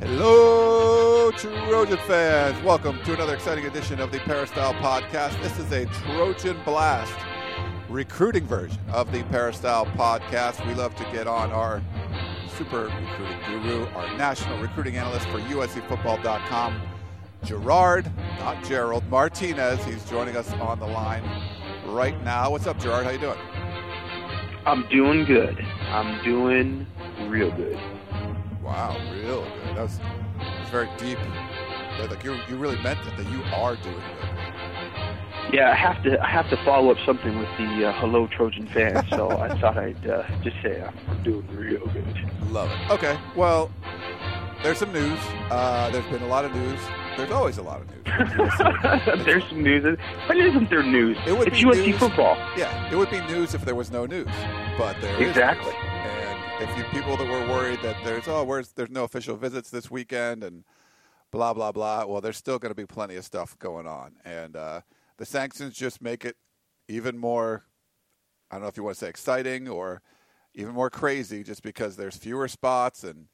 Hello, Trojan fans. Welcome to another exciting edition of the Peristyle Podcast. This is a Trojan Blast recruiting version of the Peristyle Podcast. We love to get on our super recruiting guru, our national recruiting analyst for USCFootball.com, Gerard, not Gerald, Martinez. He's joining us on the line right now. What's up, Gerard? How you doing? I'm doing good. I'm doing real good. Wow, real good. That was, that was very deep. Like you, you really meant it that you are doing it. Yeah, I have to. I have to follow up something with the uh, hello Trojan fans. So I thought I'd uh, just say I'm doing real good. Love it. Okay, well, there's some news. Uh, there's been a lot of news. There's always a lot of news. there's some news, but isn't there news? It would it's be USC news. football. Yeah, it would be news if there was no news, but there is Exactly. If you people that were worried that there's oh, where's there's no official visits this weekend and blah blah blah, well, there's still going to be plenty of stuff going on, and uh, the sanctions just make it even more. I don't know if you want to say exciting or even more crazy, just because there's fewer spots and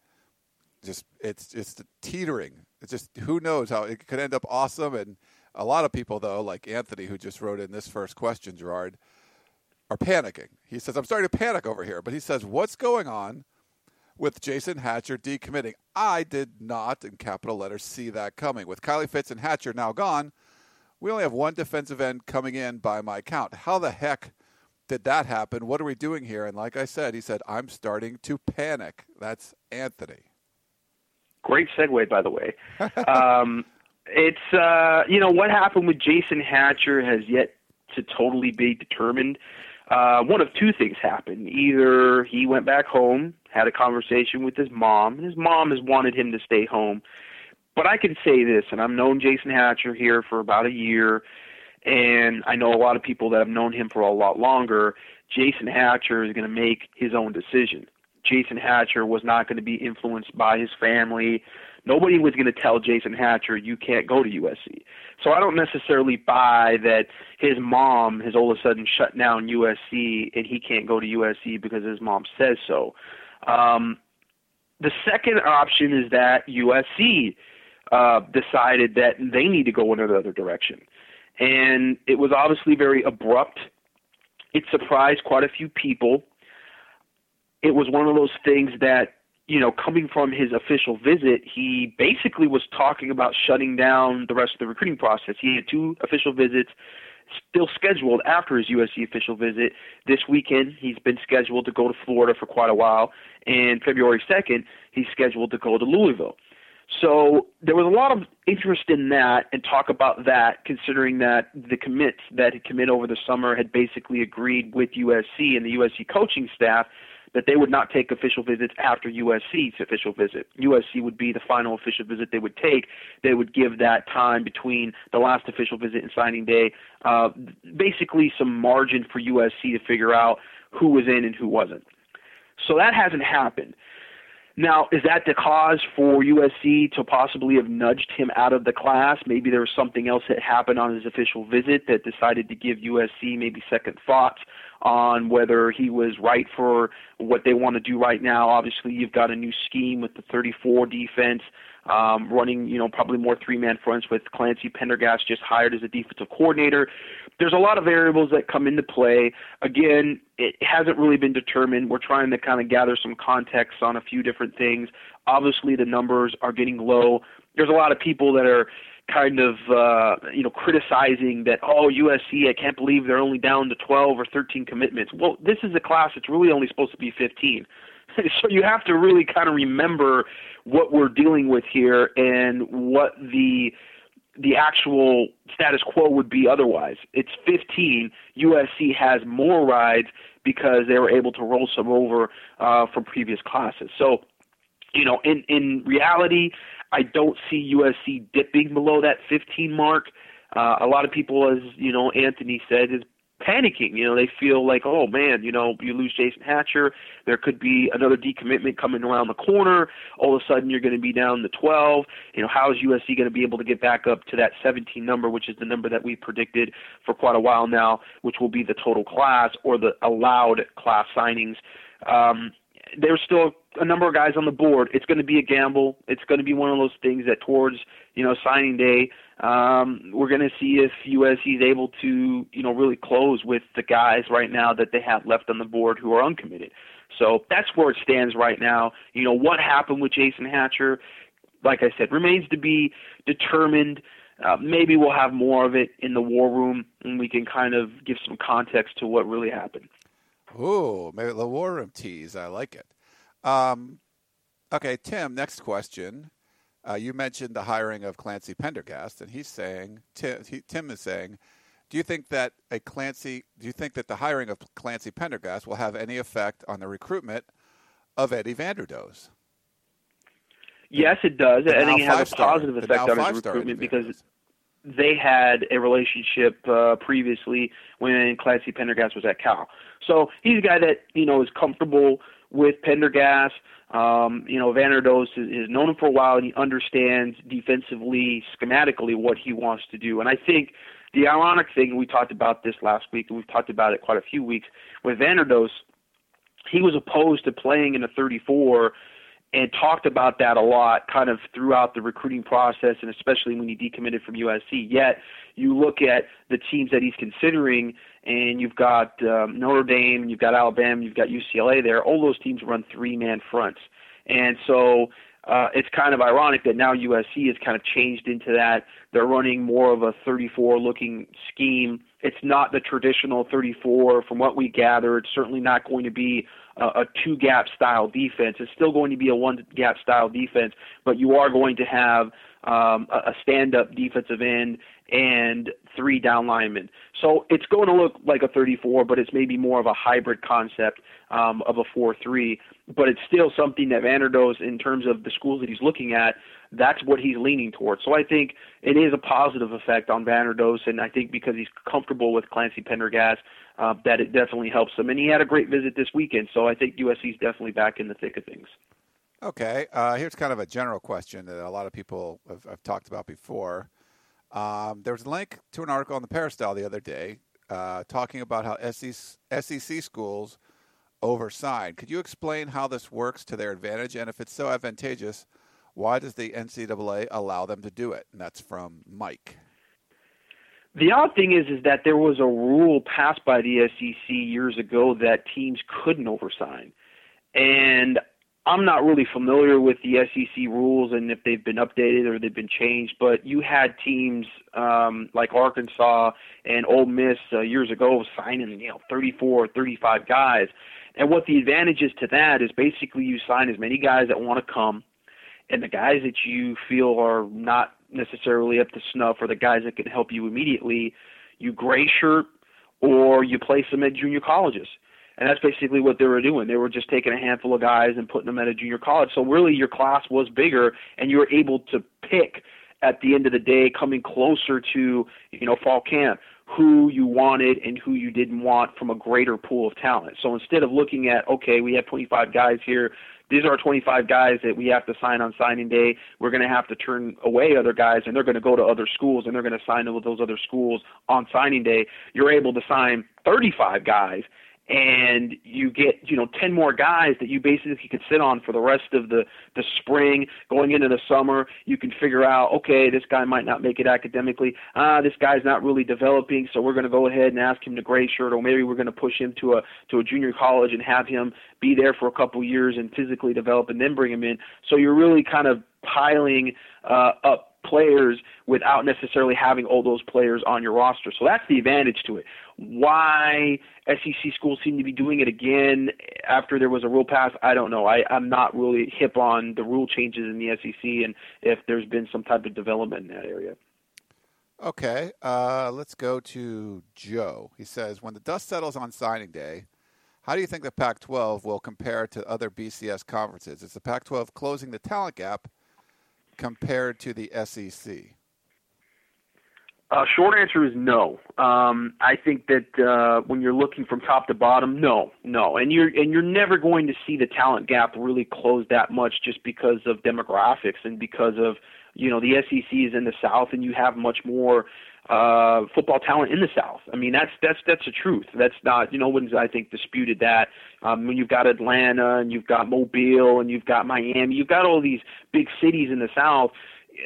just it's just teetering. It's just who knows how it could end up awesome. And a lot of people though, like Anthony, who just wrote in this first question, Gerard, are panicking. He says, "I'm starting to panic over here," but he says, "What's going on with Jason Hatcher decommitting?" I did not, in capital letters, see that coming. With Kylie Fitts and Hatcher now gone, we only have one defensive end coming in by my count. How the heck? Did that happen? What are we doing here? And like I said, he said, I'm starting to panic. That's Anthony. Great segue, by the way. um, it's uh, you know what happened with Jason Hatcher has yet to totally be determined. Uh, one of two things happened. Either he went back home, had a conversation with his mom, and his mom has wanted him to stay home. But I can say this, and I've known Jason Hatcher here for about a year, and I know a lot of people that have known him for a lot longer. Jason Hatcher is going to make his own decision. Jason Hatcher was not going to be influenced by his family. Nobody was going to tell Jason Hatcher you can't go to USC. So I don't necessarily buy that his mom has all of a sudden shut down USC and he can't go to USC because his mom says so. Um, the second option is that USC uh, decided that they need to go in another direction, and it was obviously very abrupt. It surprised quite a few people it was one of those things that you know coming from his official visit he basically was talking about shutting down the rest of the recruiting process. He had two official visits still scheduled after his USC official visit. This weekend he's been scheduled to go to Florida for quite a while. And February 2nd he's scheduled to go to Louisville. So there was a lot of interest in that and talk about that, considering that the commits that had commit over the summer had basically agreed with USC and the USC coaching staff that they would not take official visits after USC's official visit. USC would be the final official visit they would take. They would give that time between the last official visit and signing day, uh, basically some margin for USC to figure out who was in and who wasn't. So that hasn't happened. Now, is that the cause for USC to possibly have nudged him out of the class? Maybe there was something else that happened on his official visit that decided to give USC maybe second thoughts on whether he was right for what they want to do right now. Obviously, you've got a new scheme with the 34 defense, um, running, you know, probably more three-man fronts with Clancy Pendergast just hired as a defensive coordinator. There's a lot of variables that come into play. Again, it hasn't really been determined. We're trying to kind of gather some context on a few different things. Obviously, the numbers are getting low. There's a lot of people that are kind of uh, you know criticizing that oh USC I can't believe they're only down to 12 or 13 commitments. Well, this is a class that's really only supposed to be 15. so you have to really kind of remember what we're dealing with here and what the the actual status quo would be otherwise. It's 15. USC has more rides because they were able to roll some over uh, from previous classes. So you know, in in reality, I don't see USC dipping below that 15 mark. Uh, a lot of people, as you know, Anthony said, is panicking. You know, they feel like, oh man, you know, you lose Jason Hatcher, there could be another decommitment coming around the corner. All of a sudden, you're going to be down to 12. You know, how is USC going to be able to get back up to that 17 number, which is the number that we predicted for quite a while now, which will be the total class or the allowed class signings. Um, there's still a number of guys on the board. It's going to be a gamble. It's going to be one of those things that towards you know signing day, um, we're going to see if USC is able to you know really close with the guys right now that they have left on the board who are uncommitted. So that's where it stands right now. You know what happened with Jason Hatcher, like I said, remains to be determined. Uh, maybe we'll have more of it in the war room, and we can kind of give some context to what really happened. Ooh, maybe the war room tease. I like it. Um, okay, Tim. Next question. Uh, you mentioned the hiring of Clancy Pendergast, and he's saying Tim, he, Tim is saying, do you think that a Clancy? Do you think that the hiring of Clancy Pendergast will have any effect on the recruitment of Eddie Vanderdoes? Yes, it does. I think it has a positive effect on his recruitment because they had a relationship uh, previously when Clancy Pendergast was at Cal. So he's a guy that you know is comfortable with Pendergast. Um, you know, Vanderdoes has, has known him for a while, and he understands defensively, schematically, what he wants to do. And I think the ironic thing we talked about this last week, and we've talked about it quite a few weeks with Vanderdoes. He was opposed to playing in a 34 and talked about that a lot kind of throughout the recruiting process and especially when he decommitted from USC. Yet you look at the teams that he's considering and you've got um, Notre Dame, you've got Alabama, you've got UCLA there. All those teams run three-man fronts. And so uh, it's kind of ironic that now USC has kind of changed into that. They're running more of a 34 looking scheme. It's not the traditional 34 from what we gather. It's certainly not going to be a, a two gap style defense. It's still going to be a one gap style defense, but you are going to have um, a, a stand up defensive end and three down linemen. So it's going to look like a 34, but it's maybe more of a hybrid concept um, of a 4-3. But it's still something that Vanderdoes, in terms of the schools that he's looking at, that's what he's leaning towards. So I think it is a positive effect on Vanderdoes, and I think because he's comfortable with Clancy Pendergast, uh, that it definitely helps him. And he had a great visit this weekend, so I think USC is definitely back in the thick of things. Okay, uh, here's kind of a general question that a lot of people have, have talked about before. Um, there was a link to an article on the Peristyle the other day uh, talking about how SEC, SEC schools oversign. Could you explain how this works to their advantage? And if it's so advantageous, why does the NCAA allow them to do it? And that's from Mike. The odd thing is, is that there was a rule passed by the SEC years ago that teams couldn't oversign, and I'm not really familiar with the SEC rules and if they've been updated or they've been changed, but you had teams um, like Arkansas and Ole Miss uh, years ago signing, you know, 34, 35 guys. And what the advantage is to that is basically you sign as many guys that want to come, and the guys that you feel are not necessarily up to snuff or the guys that can help you immediately, you gray shirt or you place them at junior colleges. And that's basically what they were doing. They were just taking a handful of guys and putting them at a junior college. So really your class was bigger and you were able to pick at the end of the day coming closer to, you know, fall camp who you wanted and who you didn't want from a greater pool of talent. So instead of looking at, okay, we have 25 guys here, these are 25 guys that we have to sign on signing day. We're going to have to turn away other guys, and they're going to go to other schools, and they're going to sign with those other schools on signing day. You're able to sign 35 guys and you get you know 10 more guys that you basically could sit on for the rest of the the spring. Going into the summer you can figure out okay this guy might not make it academically. Ah this guy's not really developing so we're going to go ahead and ask him to gray shirt or maybe we're going to push him to a to a junior college and have him be there for a couple years and physically develop and then bring him in. So you're really kind of piling uh up players without necessarily having all those players on your roster. So that's the advantage to it. Why SEC schools seem to be doing it again after there was a rule pass, I don't know. I, I'm not really hip on the rule changes in the SEC and if there's been some type of development in that area. Okay, uh, let's go to Joe. He says, when the dust settles on signing day, How do you think the Pac 12 will compare to other BCS conferences? Is the Pac 12 closing the talent gap compared to the SEC? Uh, short answer is no. Um, I think that uh, when you're looking from top to bottom, no, no, and you're and you're never going to see the talent gap really close that much just because of demographics and because of you know the SEC is in the South and you have much more uh, football talent in the South. I mean, that's that's that's the truth. That's not you know, no one's I think disputed that. Um, when you've got Atlanta and you've got Mobile and you've got Miami, you've got all these big cities in the South.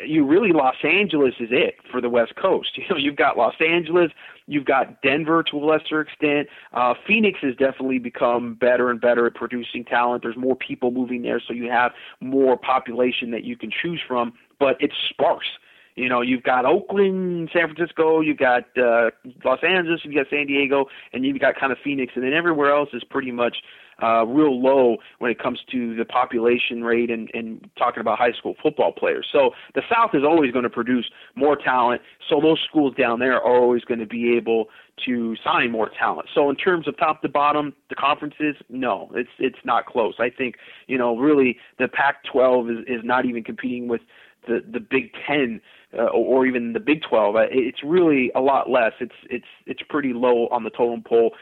You really Los Angeles is it for the West Coast. You know, you've got Los Angeles, you've got Denver to a lesser extent. Uh, Phoenix has definitely become better and better at producing talent. There's more people moving there, so you have more population that you can choose from, but it's sparse you know, you've got Oakland, San Francisco, you've got uh, Los Angeles, you've got San Diego, and you've got kind of Phoenix, and then everywhere else is pretty much uh, real low when it comes to the population rate and, and talking about high school football players. So the South is always going to produce more talent. So those schools down there are always going to be able to sign more talent. So in terms of top to bottom, the conferences, no, it's it's not close. I think you know really the Pac-12 is is not even competing with the the Big Ten uh, or even the Big 12. Uh, it's really a lot less. It's it's it's pretty low on the totem pole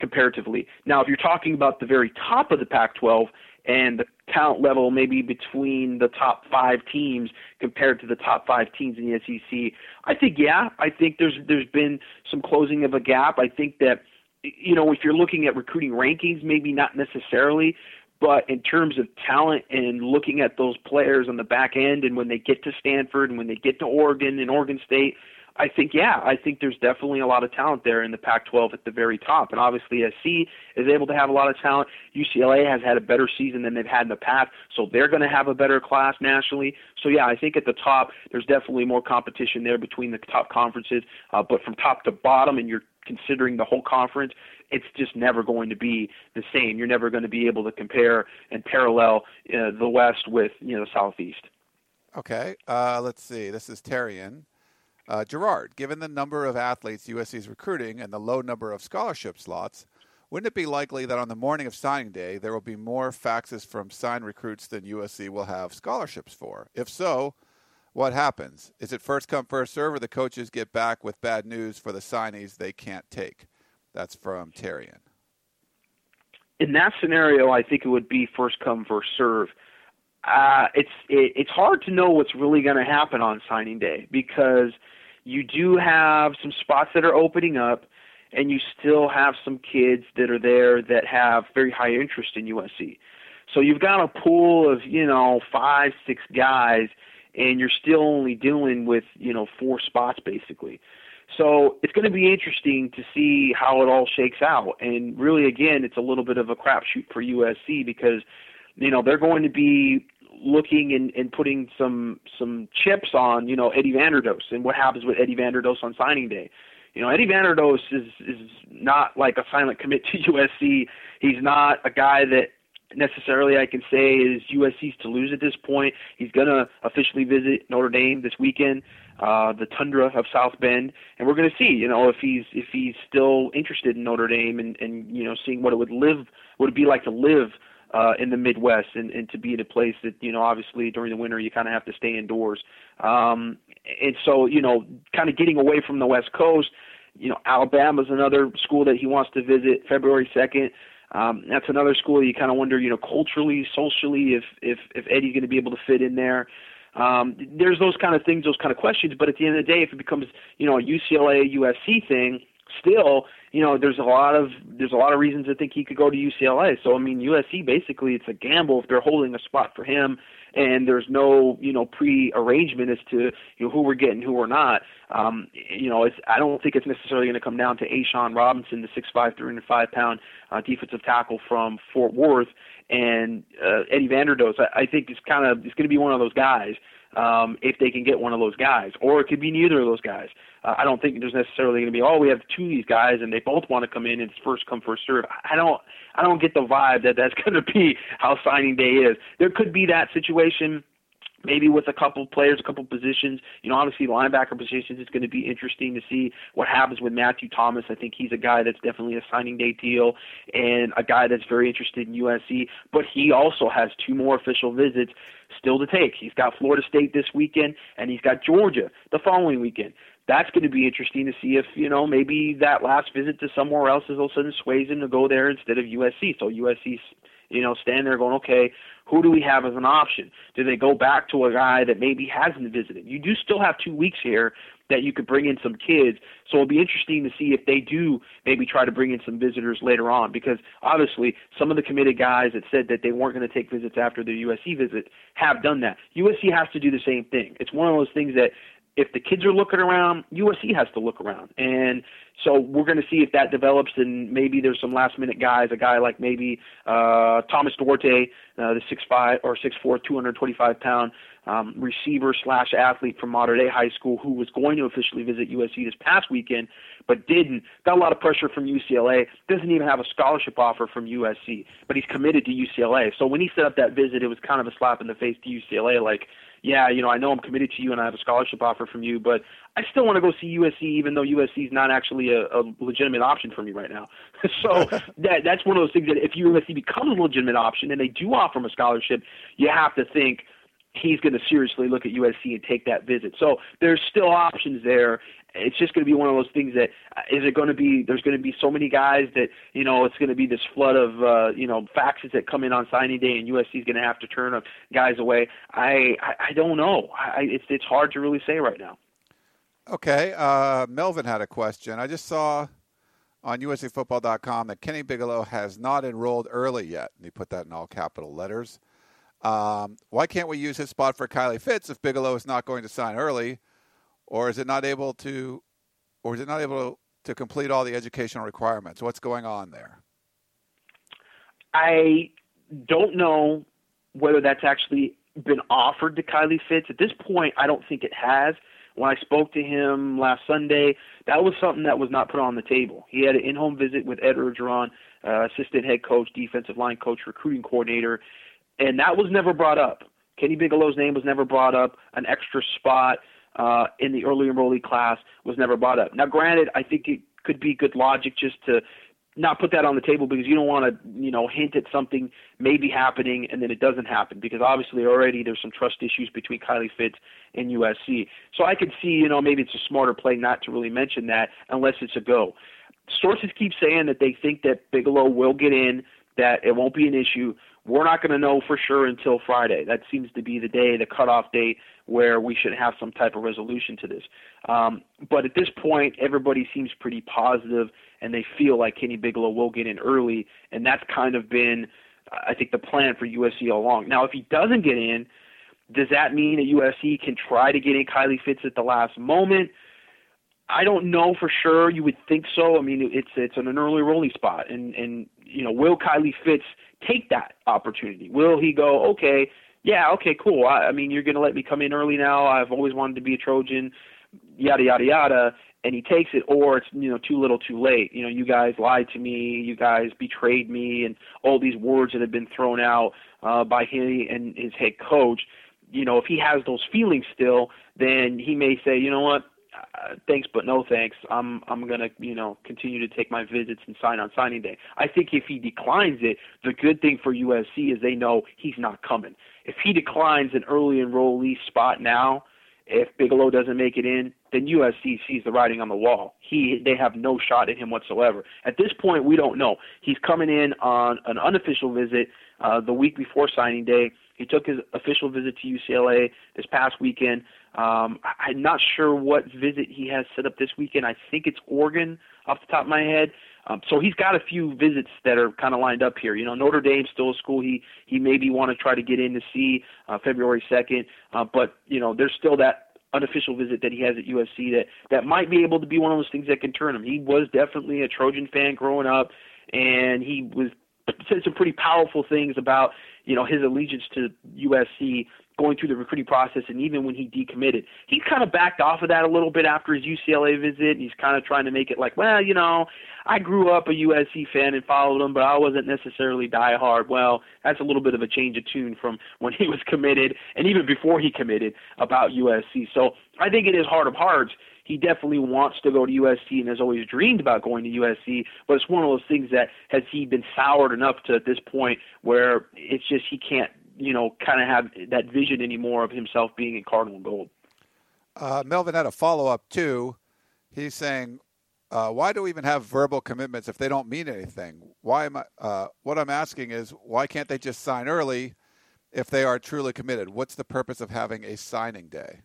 comparatively. Now, if you're talking about the very top of the Pac-12 and the talent level maybe between the top five teams compared to the top five teams in the SEC, I think yeah, I think there's there's been some closing of a gap. I think that you know if you're looking at recruiting rankings, maybe not necessarily, but in terms of talent and looking at those players on the back end and when they get to Stanford and when they get to Oregon and Oregon State, I think yeah, I think there's definitely a lot of talent there in the Pac-12 at the very top, and obviously SC is able to have a lot of talent. UCLA has had a better season than they've had in the past, so they're going to have a better class nationally. So yeah, I think at the top there's definitely more competition there between the top conferences, uh, but from top to bottom, and you're considering the whole conference, it's just never going to be the same. You're never going to be able to compare and parallel uh, the West with you know the Southeast. Okay, uh, let's see. This is Terrian. Uh, Gerard, given the number of athletes USC is recruiting and the low number of scholarship slots, wouldn't it be likely that on the morning of signing day there will be more faxes from signed recruits than USC will have scholarships for? If so, what happens? Is it first come, first serve, or the coaches get back with bad news for the signees they can't take? That's from Terrian. In that scenario, I think it would be first come, first serve. Uh, it's it, it's hard to know what's really going to happen on signing day because you do have some spots that are opening up, and you still have some kids that are there that have very high interest in USC. So you've got a pool of you know five, six guys, and you're still only dealing with you know four spots basically. So it's going to be interesting to see how it all shakes out. And really, again, it's a little bit of a crapshoot for USC because, you know, they're going to be looking and, and putting some some chips on, you know, Eddie Vanderdoes and what happens with Eddie Vanderdoes on signing day. You know, Eddie Vanderdoes is is not like a silent commit to USC. He's not a guy that necessarily I can say is USC's to lose at this point. He's going to officially visit Notre Dame this weekend uh, the tundra of South Bend, and we're going to see, you know, if he's if he's still interested in Notre Dame and and you know seeing what it would live would it be like to live uh, in the Midwest and, and to be in a place that you know obviously during the winter you kind of have to stay indoors, um, and so you know kind of getting away from the West Coast. You know, Alabama's another school that he wants to visit February second. Um, that's another school you kind of wonder, you know, culturally, socially, if if if Eddie's going to be able to fit in there. Um, there's those kind of things, those kind of questions. But at the end of the day, if it becomes you know a UCLA USC thing, still you know there's a lot of there's a lot of reasons to think he could go to UCLA. So I mean USC basically it's a gamble if they're holding a spot for him and there's no you know pre-arrangement as to you know who we're getting, who we're not. Um, you know, it's I don't think it's necessarily going to come down to A'Shawn Robinson, the six five, three hundred five pound uh, defensive tackle from Fort Worth, and uh, Eddie Vanderdoes. I, I think it's kind of it's going to be one of those guys um, if they can get one of those guys, or it could be neither of those guys. Uh, I don't think there's necessarily going to be oh we have two of these guys and they both want to come in and it's first come first serve. I don't I don't get the vibe that that's going to be how signing day is. There could be that situation maybe with a couple of players, a couple of positions. You know, obviously linebacker positions. It's going to be interesting to see what happens with Matthew Thomas. I think he's a guy that's definitely a signing day deal and a guy that's very interested in USC. But he also has two more official visits still to take. He's got Florida State this weekend and he's got Georgia the following weekend. That's going to be interesting to see if you know maybe that last visit to somewhere else is all of a sudden sways him to go there instead of USC. So USC's you know, stand there going, okay, who do we have as an option? Do they go back to a guy that maybe hasn't visited? You do still have two weeks here that you could bring in some kids. So it'll be interesting to see if they do maybe try to bring in some visitors later on because obviously some of the committed guys that said that they weren't going to take visits after their USC visit have done that. USC has to do the same thing. It's one of those things that if the kids are looking around, USC has to look around. And so we're going to see if that develops, and maybe there's some last minute guys, a guy like maybe uh, Thomas Duarte, uh, the six five or six four, 225 pound um, receiver slash athlete from Mater Dei High School, who was going to officially visit USC this past weekend, but didn't. Got a lot of pressure from UCLA. Doesn't even have a scholarship offer from USC, but he's committed to UCLA. So when he set up that visit, it was kind of a slap in the face to UCLA, like yeah, you know, I know I'm committed to you and I have a scholarship offer from you, but I still want to go see USC, even though USC is not actually a, a legitimate option for me right now. so that that's one of those things that if USC becomes a legitimate option and they do offer him a scholarship, you have to think he's going to seriously look at USC and take that visit. So there's still options there, it's just going to be one of those things that uh, it going to be there's going to be so many guys that you know it's going to be this flood of uh, you know faxes that come in on signing day and USC is going to have to turn guys away. I I, I don't know. I, it's it's hard to really say right now. Okay, uh, Melvin had a question. I just saw on USCFootball.com that Kenny Bigelow has not enrolled early yet, and he put that in all capital letters. Um, why can't we use his spot for Kylie Fitts if Bigelow is not going to sign early? or is it not able to, or is it not able to complete all the educational requirements? What's going on there? I don't know whether that's actually been offered to Kylie Fitts. At this point, I don't think it has. When I spoke to him last Sunday, that was something that was not put on the table. He had an in-home visit with Ed Orgeron, uh, assistant head coach, defensive line coach, recruiting coordinator, and that was never brought up. Kenny Bigelow's name was never brought up. An extra spot uh, in the early enrollee class was never brought up. Now, granted, I think it could be good logic just to not put that on the table because you don't want to, you know, hint at something maybe happening and then it doesn't happen because obviously already there's some trust issues between Kylie Fitts and USC. So I could see, you know, maybe it's a smarter play not to really mention that unless it's a go. Sources keep saying that they think that Bigelow will get in, that it won't be an issue. We're not going to know for sure until Friday. That seems to be the day, the cutoff date where we should have some type of resolution to this. Um, but at this point, everybody seems pretty positive, and they feel like Kenny Bigelow will get in early, and that's kind of been, I think, the plan for USC all along. Now, if he doesn't get in, does that mean that USC can try to get in Kylie Fitts at the last moment? I don't know for sure. You would think so. I mean, it's it's an early rolling spot, and and you know, will Kylie Fitts take that opportunity? Will he go? Okay, yeah, okay, cool. I, I mean, you're going to let me come in early now. I've always wanted to be a Trojan, yada yada yada. And he takes it, or it's you know too little, too late. You know, you guys lied to me, you guys betrayed me, and all these words that have been thrown out uh, by him and his head coach. You know, if he has those feelings still, then he may say, you know what, uh, thanks but no thanks. I'm I'm gonna you know continue to take my visits and sign on signing day. I think if he declines it, the good thing for USC is they know he's not coming. If he declines an early enrollee spot now, if Bigelow doesn't make it in, then USC sees the writing on the wall. He they have no shot at him whatsoever. At this point, we don't know. He's coming in on an unofficial visit uh, the week before signing day. He took his official visit to UCLA this past weekend. Um, I'm not sure what visit he has set up this weekend. I think it's Oregon off the top of my head. Um, so he's got a few visits that are kind of lined up here. You know, Notre Dame's still a school he he maybe want to try to get in to see uh, February 2nd, uh, but you know, there's still that unofficial visit that he has at USC that that might be able to be one of those things that can turn him. He was definitely a Trojan fan growing up, and he was said some pretty powerful things about you know his allegiance to USC going through the recruiting process and even when he decommitted. He's kind of backed off of that a little bit after his UCLA visit. And he's kind of trying to make it like, well, you know, I grew up a USC fan and followed him, but I wasn't necessarily diehard. Well, that's a little bit of a change of tune from when he was committed and even before he committed about USC. So I think it is heart of hearts he definitely wants to go to USC and has always dreamed about going to USC. But it's one of those things that has he been soured enough to at this point where it's just he can't, you know, kind of have that vision anymore of himself being in Cardinal gold. Uh, Melvin had a follow up too. He's saying, uh, "Why do we even have verbal commitments if they don't mean anything? Why am I? Uh, what I'm asking is, why can't they just sign early if they are truly committed? What's the purpose of having a signing day?"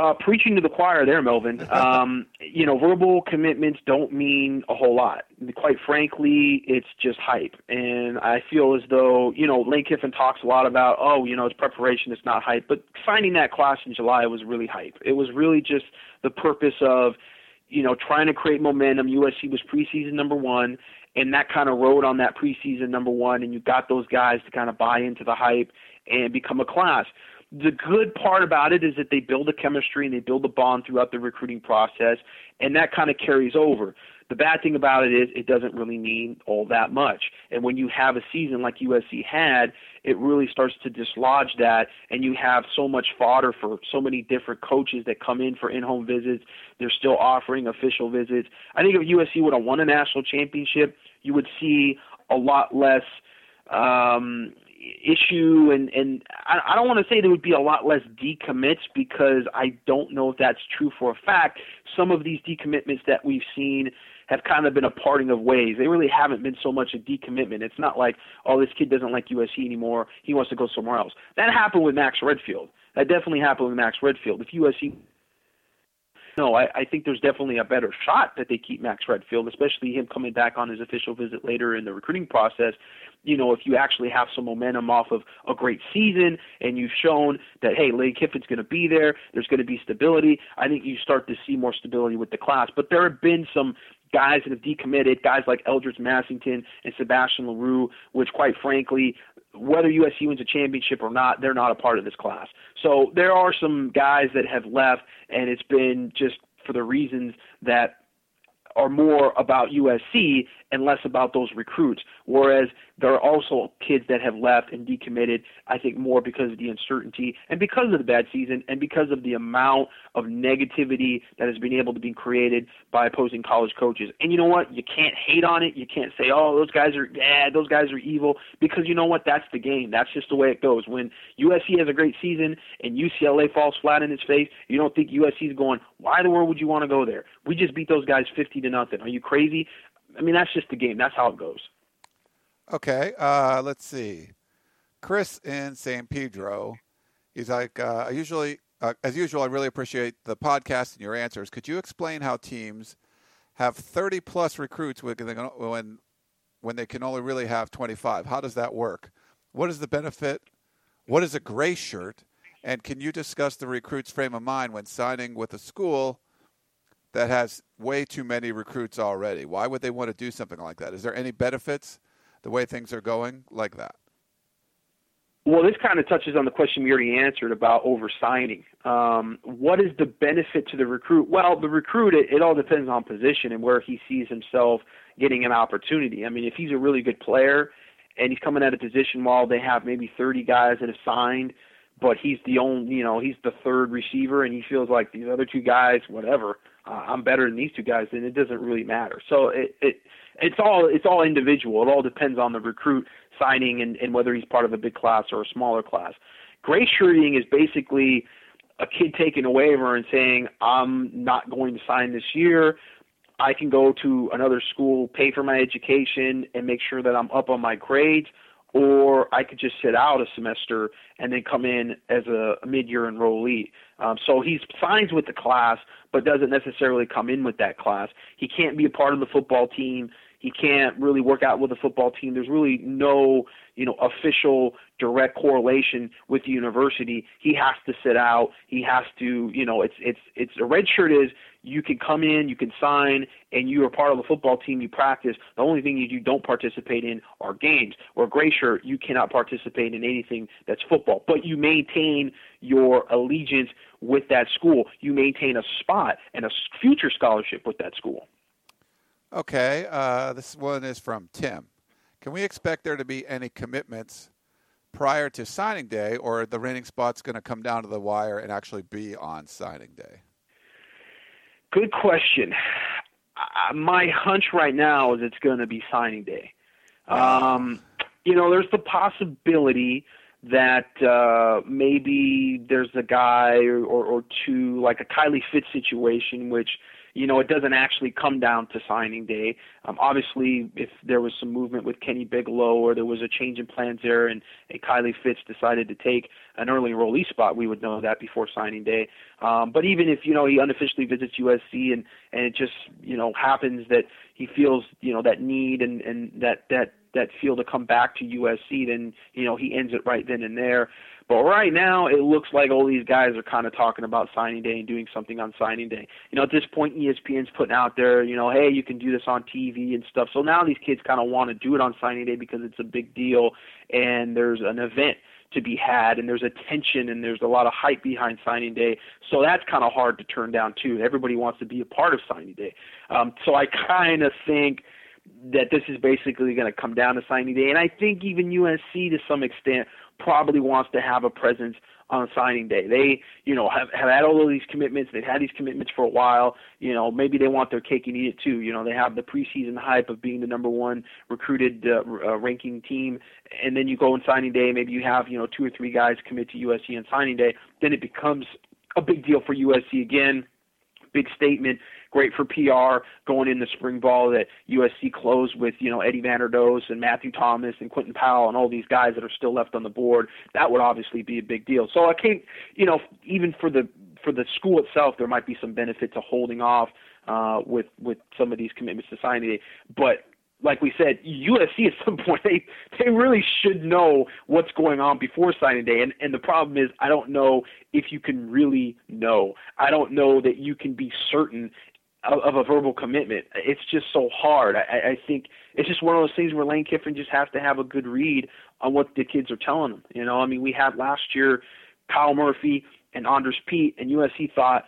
Uh, preaching to the choir there, Melvin. Um, you know, verbal commitments don't mean a whole lot. Quite frankly, it's just hype. And I feel as though, you know, Lane Kiffin talks a lot about, oh, you know, it's preparation, it's not hype. But signing that class in July was really hype. It was really just the purpose of, you know, trying to create momentum. USC was preseason number one, and that kind of rode on that preseason number one, and you got those guys to kind of buy into the hype and become a class the good part about it is that they build a chemistry and they build a bond throughout the recruiting process, and that kind of carries over. The bad thing about it is it doesn't really mean all that much. And when you have a season like USC had, it really starts to dislodge that, and you have so much fodder for so many different coaches that come in for in-home visits. They're still offering official visits. I think if USC would have won a national championship, you would see a lot less um, issue and and I, I don't want to say there would be a lot less decommits because I don't know if that's true for a fact. Some of these decommitments that we've seen have kind of been a parting of ways. They really haven't been so much a decommitment. It's not like, oh, this kid doesn't like USC anymore. He wants to go somewhere else. That happened with Max Redfield. That definitely happened with Max Redfield. If USC no, I, I think there's definitely a better shot that they keep Max Redfield, especially him coming back on his official visit later in the recruiting process. You know, if you actually have some momentum off of a great season and you've shown that, hey, Lane Kiffin's going to be there, there's going to be stability, I think you start to see more stability with the class. But there have been some guys that have decommitted, guys like Eldridge Massington and Sebastian LaRue, which quite frankly, whether USC wins a championship or not, they're not a part of this class. So there are some guys that have left, and it's been just for the reasons that are more about USC and less about those recruits. Whereas there are also kids that have left and decommitted, I think more because of the uncertainty and because of the bad season and because of the amount of negativity that has been able to be created by opposing college coaches. And you know what? You can't hate on it. You can't say, oh, those guys are bad, those guys are evil, because you know what? That's the game. That's just the way it goes. When USC has a great season and UCLA falls flat in its face, you don't think USC is going, why the world would you want to go there? We just beat those guys 50 to nothing. Are you crazy? I mean, that's just the game. That's how it goes. Okay, uh, let's see. Chris in San Pedro, he's like, uh, I usually, uh, as usual, I really appreciate the podcast and your answers. Could you explain how teams have 30 plus recruits when when when they can only really have 25? How does that work? What is the benefit? What is a gray shirt? And can you discuss the recruit's frame of mind when signing with a school that has way too many recruits already. Why would they want to do something like that? Is there any benefits the way things are going like that? Well, this kind of touches on the question we already answered about oversigning. Um, what is the benefit to the recruit? Well, the recruit, it, it all depends on position and where he sees himself getting an opportunity. I mean, if he's a really good player and he's coming at a position while they have maybe 30 guys that have signed, but he's the only, you know, he's the third receiver and he feels like these other two guys, whatever, uh, I'm better than these two guys, then it doesn't really matter. So it, it it's all it's all individual. It all depends on the recruit signing and, and whether he's part of a big class or a smaller class. Gray shirting is basically a kid taking a waiver and saying, I'm not going to sign this year. I can go to another school, pay for my education, and make sure that I'm up on my grades, or I could just sit out a semester and then come in as a, mid-year enrollee. Um, so he signs with the class, but doesn't necessarily come in with that class. He can't be a part of the football team. He can't really work out with the football team. There's really no, you know, official direct correlation with the university. He has to sit out. He has to, you know, it's it's it's a red shirt is you can come in, you can sign, and you are part of the football team. You practice. The only thing you don't participate in are games. Or gray shirt, you cannot participate in anything that's football, but you maintain your allegiance with that school. You maintain a spot and a future scholarship with that school. Okay, uh, this one is from Tim. Can we expect there to be any commitments prior to signing day, or the reigning spot's going to come down to the wire and actually be on signing day? Good question. Uh, my hunch right now is it's going to be signing day. Um, you know, there's the possibility that uh, maybe there's a guy or, or, or two, like a Kylie Fitts situation, which you know, it doesn't actually come down to signing day. Um, obviously, if there was some movement with Kenny Bigelow or there was a change in plans there and, and Kylie Fitts decided to take an early enrollee spot, we would know that before signing day. Um, but even if, you know, he unofficially visits USC and, and it just, you know, happens that he feels, you know, that need and, and that, that, that feel to come back to USC, then, you know, he ends it right then and there. But right now, it looks like all these guys are kind of talking about signing day and doing something on signing day. You know, at this point, ESPN's putting out there, you know, hey, you can do this on TV and stuff. So now these kids kind of want to do it on signing day because it's a big deal and there's an event to be had and there's attention and there's a lot of hype behind signing day. So that's kind of hard to turn down too. Everybody wants to be a part of signing day. Um, so I kind of think that this is basically going to come down to signing day. And I think even USC to some extent probably wants to have a presence on signing day. They, you know, have have had all of these commitments. They've had these commitments for a while. You know, maybe they want their cake and eat it too. You know, they have the preseason hype of being the number one recruited uh, uh, ranking team, and then you go on signing day. Maybe you have you know two or three guys commit to USC on signing day. Then it becomes a big deal for USC again. Big statement great for PR going in the spring ball that USC closed with, you know, Eddie Vanderdoes and Matthew Thomas and Quentin Powell and all these guys that are still left on the board. That would obviously be a big deal. So I can't, you know, even for the for the school itself, there might be some benefit to holding off uh, with with some of these commitments to signing day. But like we said, USC at some point they they really should know what's going on before signing day. And and the problem is I don't know if you can really know. I don't know that you can be certain of, of a verbal commitment. It's just so hard. I, I think it's just one of those things where Lane Kiffin just has to have a good read on what the kids are telling him. You know, I mean, we had last year Kyle Murphy and Andrus Peat, and USC thought,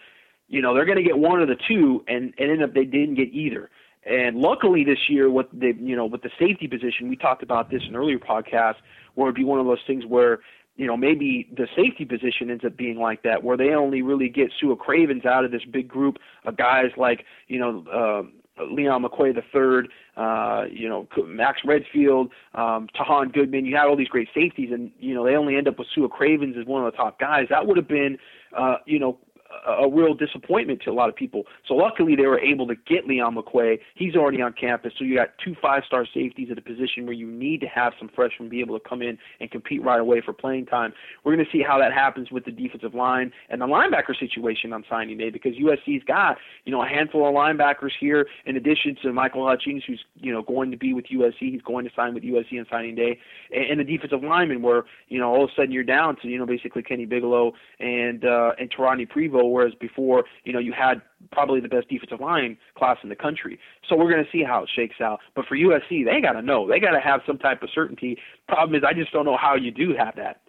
you know, they're going to get one of the two, and, and ended up they didn't get either. And luckily this year, with the you know with the safety position, we talked about this in earlier podcasts, where it'd be one of those things where you know, maybe the safety position ends up being like that, where they only really get Sua Cravens out of this big group of guys like, you know, uh, Leon McQuay the third, uh, you know, Max Redfield, um, Tahaan Goodman. You had all these great safeties, and you know they only end up with Sua Cravens as one of the top guys. That would have been, uh, you know, a real disappointment to a lot of people. So luckily they were able to get Leon McQuay. He's already on campus, so you got two five-star safeties at a position where you need to have some freshmen be able to come in and compete right away for playing time. We're going to see how that happens with the defensive line and the linebacker situation on signing day because USC's got you know a handful of linebackers here in addition to Michael Hutchings, who's you know going to be with USC. He's going to sign with USC on signing day, and, and the defensive lineman where you know all of a sudden you're down to you know basically Kenny Bigelow and uh, and Taronii Whereas before, you know, you had probably the best defensive line class in the country. So we're going to see how it shakes out. But for USC, they got to know. They got to have some type of certainty. Problem is, I just don't know how you do have that.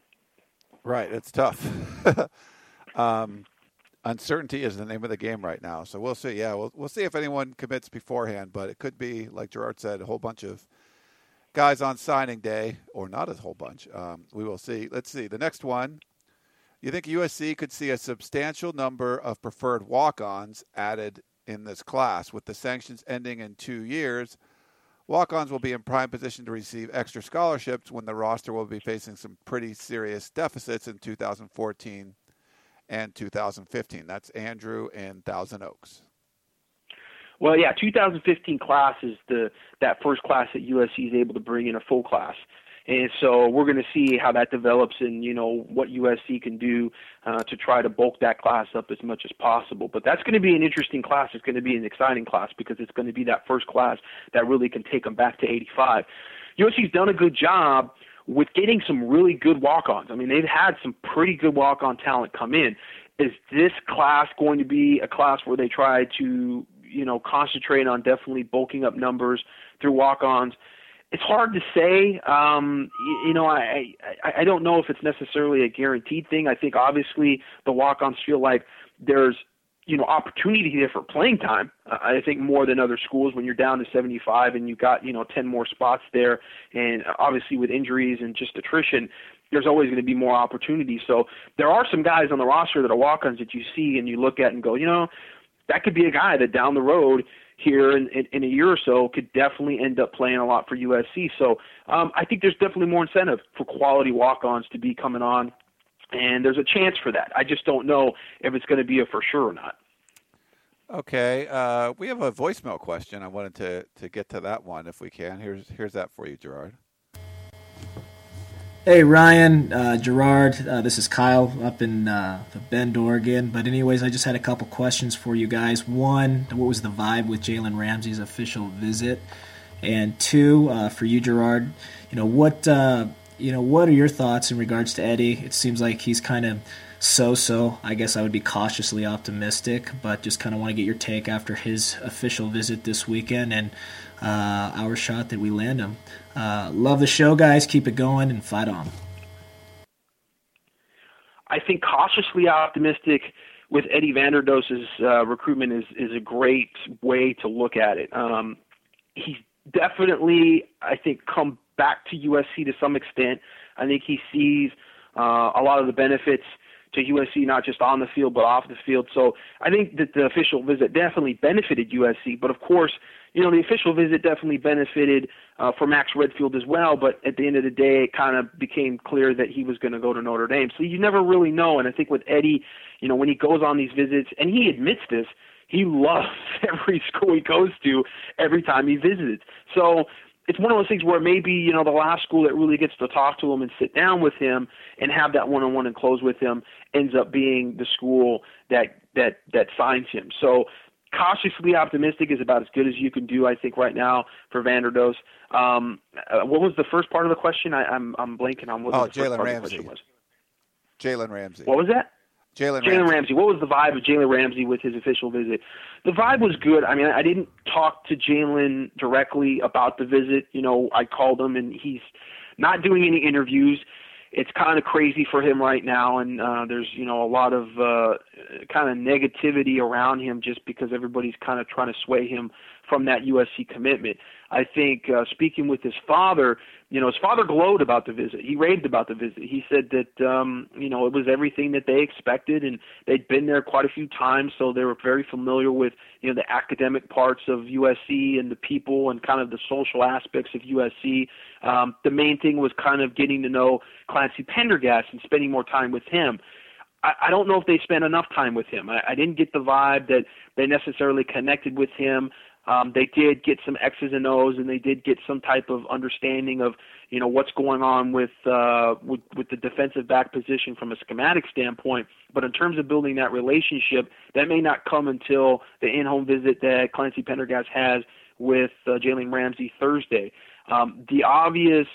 Right, it's tough. um, uncertainty is the name of the game right now. So we'll see. Yeah, we'll we'll see if anyone commits beforehand. But it could be, like Gerard said, a whole bunch of guys on signing day, or not a whole bunch. Um, we will see. Let's see. The next one you think USC could see a substantial number of preferred walk ons added in this class? With the sanctions ending in two years, walk ons will be in prime position to receive extra scholarships when the roster will be facing some pretty serious deficits in 2014 and 2015. That's Andrew in Thousand Oaks. Well, yeah, 2015 class is the that first class that USC is able to bring in a full class And so we're going to see how that develops and, you know, what USC can do uh, to try to bulk that class up as much as possible. But that's going to be an interesting class. It's going to be an exciting class because it's going to be that first class that really can take them back to 85. USC's done a good job with getting some really good walk-ons. I mean, they've had some pretty good walk-on talent come in. Is this class going to be a class where they try to, you know, concentrate on definitely bulking up numbers through walk-ons? It's hard to say. Um, you, you know, I, I I don't know if it's necessarily a guaranteed thing. I think obviously the walk-ons feel like there's you know opportunity there for playing time. Uh, I think more than other schools when you're down to 75 and you got you know 10 more spots there, and obviously with injuries and just attrition, there's always going to be more opportunities. So there are some guys on the roster that are walk-ons that you see and you look at and go, you know, that could be a guy that down the road here in, in, in a year or so could definitely end up playing a lot for USC. So um, I think there's definitely more incentive for quality walk-ons to be coming on, and there's a chance for that. I just don't know if it's going to be a for sure or not. Okay, uh, we have a voicemail question. I wanted to, to get to that one if we can. Here's here's that for you, Gerard. Hey Ryan, uh, Gerard, uh, this is Kyle up in uh, Bend, Oregon. But anyways, I just had a couple questions for you guys. One, what was the vibe with Jalen Ramsey's official visit? And two, uh, for you, Gerard, you know what uh, you know what are your thoughts in regards to Eddie? It seems like he's kind of so-so. I guess I would be cautiously optimistic, but just kind of want to get your take after his official visit this weekend and uh, our shot that we land him. Uh, love the show, guys. Keep it going and fight on. I think cautiously optimistic with Eddie Vanderdoes's uh, recruitment is is a great way to look at it. Um, he's definitely, I think, come back to USC to some extent. I think he sees uh, a lot of the benefits to USC, not just on the field but off the field. So I think that the official visit definitely benefited USC. But of course, you know, the official visit definitely benefited uh, for Max Redfield as well. But at the end of the day, it kind of became clear that he was going to go to Notre Dame. So you never really know. And I think with Eddie, you know, when he goes on these visits, and he admits this, he loves every school he goes to every time he visits. So it's one of those things where maybe you know the last school that really gets to talk to him and sit down with him and have that one-on-one and close with him ends up being the school that that that signs him. So cautiously optimistic is about as good as you can do, I think, right now for Vanderdoes. Um, uh, what was the first part of the question? I, am I'm, I'm blanking on what oh, the first Jalen part Ramsey. of the question was. Jalen Ramsey. What was that? Jalen Jalen Ramsey. Ramsey. What was the vibe of Jalen Ramsey with his official visit? The vibe was good. I mean, I didn't talk to Jalen directly about the visit. You know, I called him, and he's not doing any interviews. It's kind of crazy for him right now, and uh, there's you know a lot of uh, kind of negativity around him just because everybody's kind of trying to sway him from that USC commitment. I think uh, speaking with his father, you know, his father glowed about the visit. He raved about the visit. He said that um, you know it was everything that they expected, and they'd been there quite a few times, so they were very familiar with you know the academic parts of USC and the people and kind of the social aspects of USC. Um, the main thing was kind of getting to know Clancy Pendergast and spending more time with him. I, don't know if they spent enough time with him. I, I didn't get the vibe that they necessarily connected with him. Um, they did get some X's and O's, and they did get some type of understanding of you know what's going on with uh, with, with the defensive back position from a schematic standpoint. But in terms of building that relationship, that may not come until the in-home visit that Clancy Pendergast has with uh, Jalen Ramsey Thursday. Um, the obvious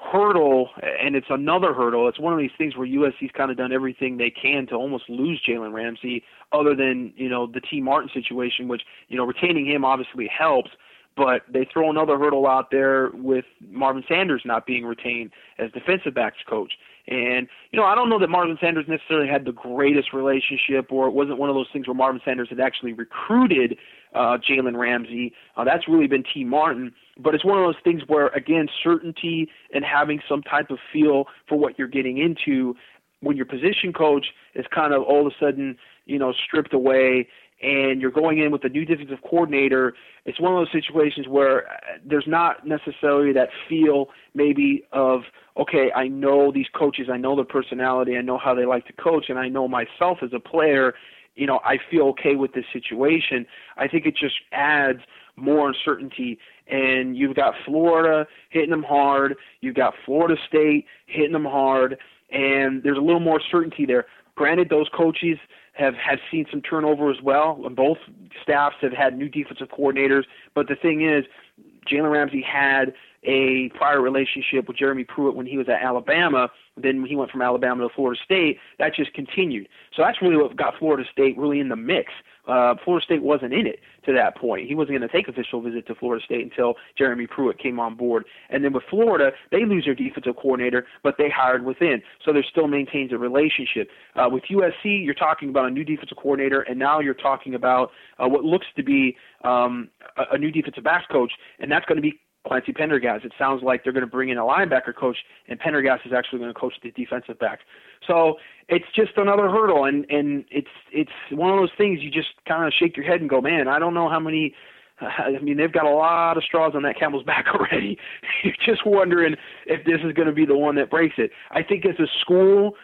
hurdle, and it's another hurdle. It's one of these things where USC's kind of done everything they can to almost lose Jalen Ramsey, other than you know the Tee Martin situation, which you know retaining him obviously helps. But they throw another hurdle out there with Marvin Sanders not being retained as defensive backs coach. And, you know, I don't know that Marvin Sanders necessarily had the greatest relationship or it wasn't one of those things where Marvin Sanders had actually recruited uh, Jalen Ramsey. Uh, that's really been Tee Martin. But it's one of those things where, again, certainty and having some type of feel for what you're getting into when your position coach is kind of all of a sudden, you know, stripped away and you're going in with a new defensive coordinator, it's one of those situations where uh, there's not necessarily that feel maybe of okay, I know these coaches, I know their personality, I know how they like to coach, and I know myself as a player, you know, I feel okay with this situation. I think it just adds more uncertainty. And you've got Florida hitting them hard. You've got Florida State hitting them hard, and there's a little more certainty there. Granted, those coaches have have seen some turnover as well. And Both staffs have had new defensive coordinators, but the thing is, Jalen Ramsey had a prior relationship with Jeremy Pruitt when he was at Alabama. Then he went from Alabama to Florida State. That just continued. So that's really what got Florida State really in the mix. Uh, Florida State wasn't in it to that point. He wasn't going to take official visit to Florida State until Jeremy Pruitt came on board. And then with Florida, they lose their defensive coordinator, but they hired within. So there still maintains a relationship. Uh, with USC, you're talking about a new defensive coordinator, and now you're talking about uh, what looks to be um, a, a new defensive backs coach, and that's going to be Clancy Pendergast. It sounds like they're going to bring in a linebacker coach, and Pendergast is actually going to coach the defensive backs. So it's just another hurdle, and and it's it's one of those things you just kind of shake your head and go, man, I don't know how many. I mean, they've got a lot of straws on that camel's back already. You're just wondering if this is going to be the one that breaks it. I think as a school,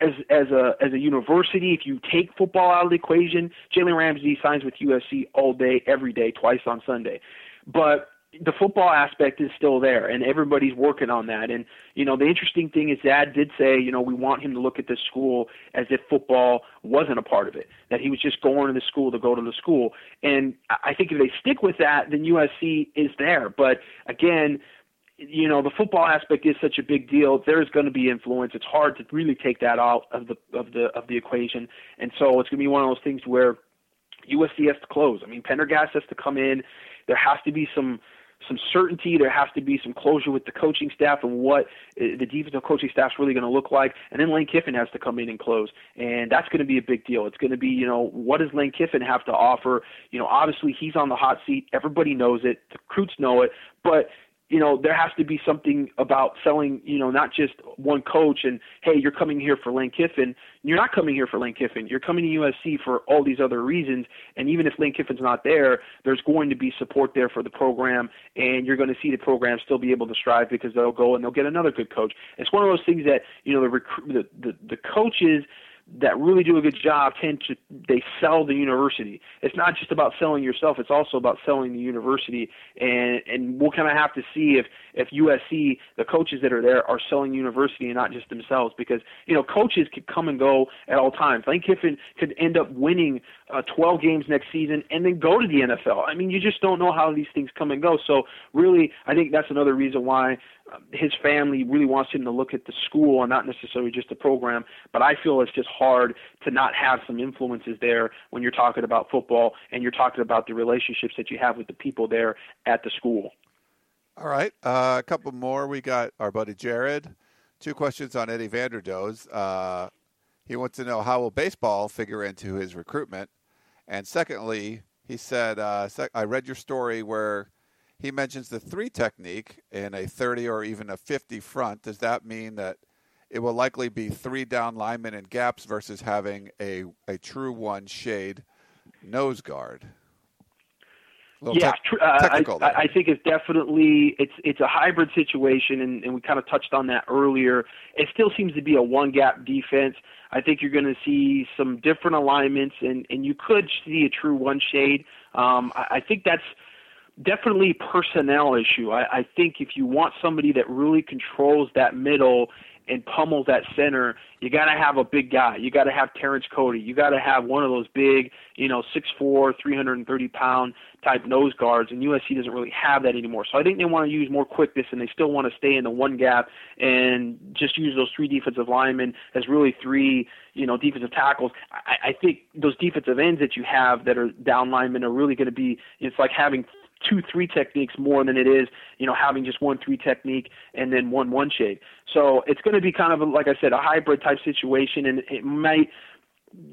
as as a as a university, if you take football out of the equation, Jalen Ramsey signs with USC all day, every day, twice on Sunday. But the football aspect is still there and everybody's working on that. And you know the interesting thing is dad did say you know we want him to look at this school as if football wasn't a part of it that he was just going to the school to go to the school. And i think if they stick with that then usc is there. But again you know the football aspect is such a big deal. There's going to be influence. It's hard to really take that out of the of the of the equation. And so it's going to be one of those things where USC has to close. I mean, Pendergast has to come in. There has to be some some certainty. There has to be some closure with the coaching staff and what uh, the defensive coaching is really going to look like. And then Lane Kiffin has to come in and close, and that's going to be a big deal. It's going to be, you know, what does Lane Kiffin have to offer? You know, obviously he's on the hot seat. Everybody knows it. The recruits know it, but you know, there has to be something about selling, you know, not just one coach and, hey, you're coming here for Lane Kiffin. You're not coming here for Lane Kiffin. You're coming to USC for all these other reasons. And even if Lane Kiffin's not there, there's going to be support there for the program. And you're going to see the program still be able to strive because they'll go and they'll get another good coach. It's one of those things that, you know, the, rec- the, the, the coaches – that really do a good job tend to they sell the university. It's not just about selling yourself; it's also about selling the university. And and we'll kind of have to see if if USC the coaches that are there are selling university and not just themselves, because you know coaches could come and go at all times. Lane Kiffin could end up winning uh, 12 games next season and then go to the NFL. I mean, you just don't know how these things come and go. So really, I think that's another reason why his family really wants him to look at the school and not necessarily just the program. But I feel it's just hard to not have some influences there when you're talking about football and you're talking about the relationships that you have with the people there at the school. All right, uh, a couple more. We got our buddy Jared. Two questions on Eddie Vanderdoes. Uh, he wants to know how will baseball figure into his recruitment, and secondly, he said, uh, "I read your story where." He mentions the three technique in a 30 or even a 50 front. Does that mean that it will likely be three down linemen and gaps versus having a, a true one shade nose guard? Yeah, te- uh, I, I, think it's definitely it's it's a hybrid situation, and, and we kind of touched on that earlier. It still seems to be a one gap defense. I think you're going to see some different alignments, and and you could see a true one shade. Um, I, I think that's definitely personnel issue. I, I think if you want somebody that really controls that middle and pummels that center, you got to have a big guy. You got to have Terrence Cody. You got to have one of those big, you know, six four, three hundred and thirty pound type nose guards, and USC doesn't really have that anymore. So I think they want to use more quickness, and they still want to stay in the one gap and just use those three defensive linemen as really three, you know, defensive tackles. I, I think those defensive ends that you have that are down linemen are really going to be. It's like having two three techniques more than it is you know having just one three technique and then one one shade so it's going to be kind of a, like i said a hybrid type situation and it might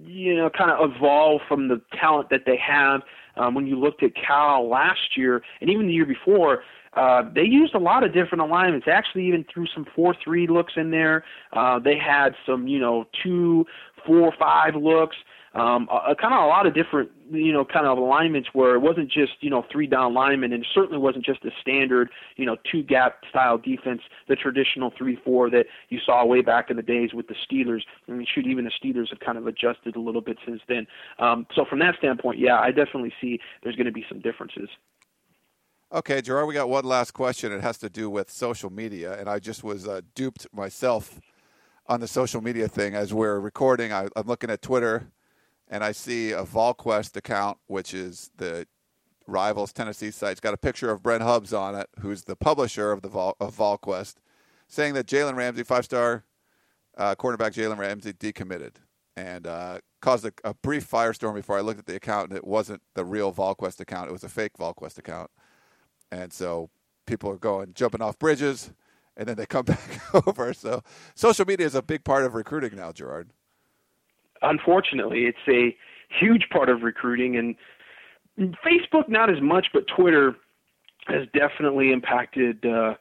you know kind of evolve from the talent that they have um, when you looked at cal last year and even the year before uh, they used a lot of different alignments. Actually, even threw some four-three looks in there. Uh, they had some, you know, two, four, five looks um, a, kind of a lot of different, you know, kind of alignments where it wasn't just, you know, three down linemen, and certainly wasn't just a standard, you know, two gap style defense, the traditional three four that you saw way back in the days with the Steelers. I mean, shoot, even the Steelers have kind of adjusted a little bit since then. Um, so from that standpoint, yeah, I definitely see there's going to be some differences. Okay, Gerard, we got one last question. It has to do with social media, and I just was uh, duped myself on the social media thing as we're recording. I, I'm looking at Twitter, and I see a VolQuest account, which is the rivals Tennessee site. It's got a picture of Brent Hubbs on it, who's the publisher of the Vol, of VolQuest, saying that Jalen Ramsey, five-star uh, quarterback Jalen Ramsey, decommitted, and uh, caused a, a, brief firestorm before I looked at the account, and it wasn't the real VolQuest account; it was a fake VolQuest account and so people are going jumping off bridges, and then they come back over. So social media is a big part of recruiting now, Gerard. Unfortunately, it's a huge part of recruiting, and Facebook not as much, but Twitter has definitely impacted. Uh,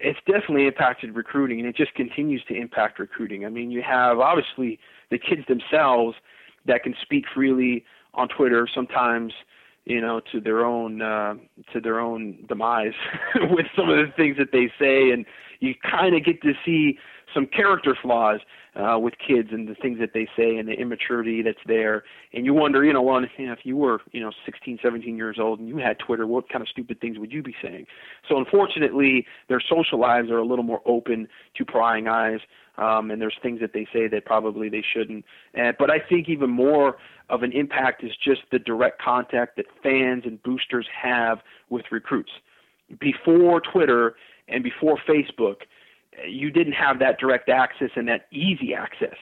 it's definitely impacted recruiting, and it just continues to impact recruiting. I mean, you have obviously the kids themselves that can speak freely on Twitter. Sometimes you know, to their own uh, to their own demise with some of the things that they say, and you kind of get to see some character flaws uh, with kids and the things that they say and the immaturity that's there. And you wonder, you know, well, you know, if you were, you know, 16, 17 years old and you had Twitter, what kind of stupid things would you be saying? So unfortunately, their social lives are a little more open to prying eyes. Um, and there's things that they say that probably they shouldn't. And, but I think even more of an impact is just the direct contact that fans and boosters have with recruits. Before Twitter and before Facebook, you didn't have that direct access and that easy access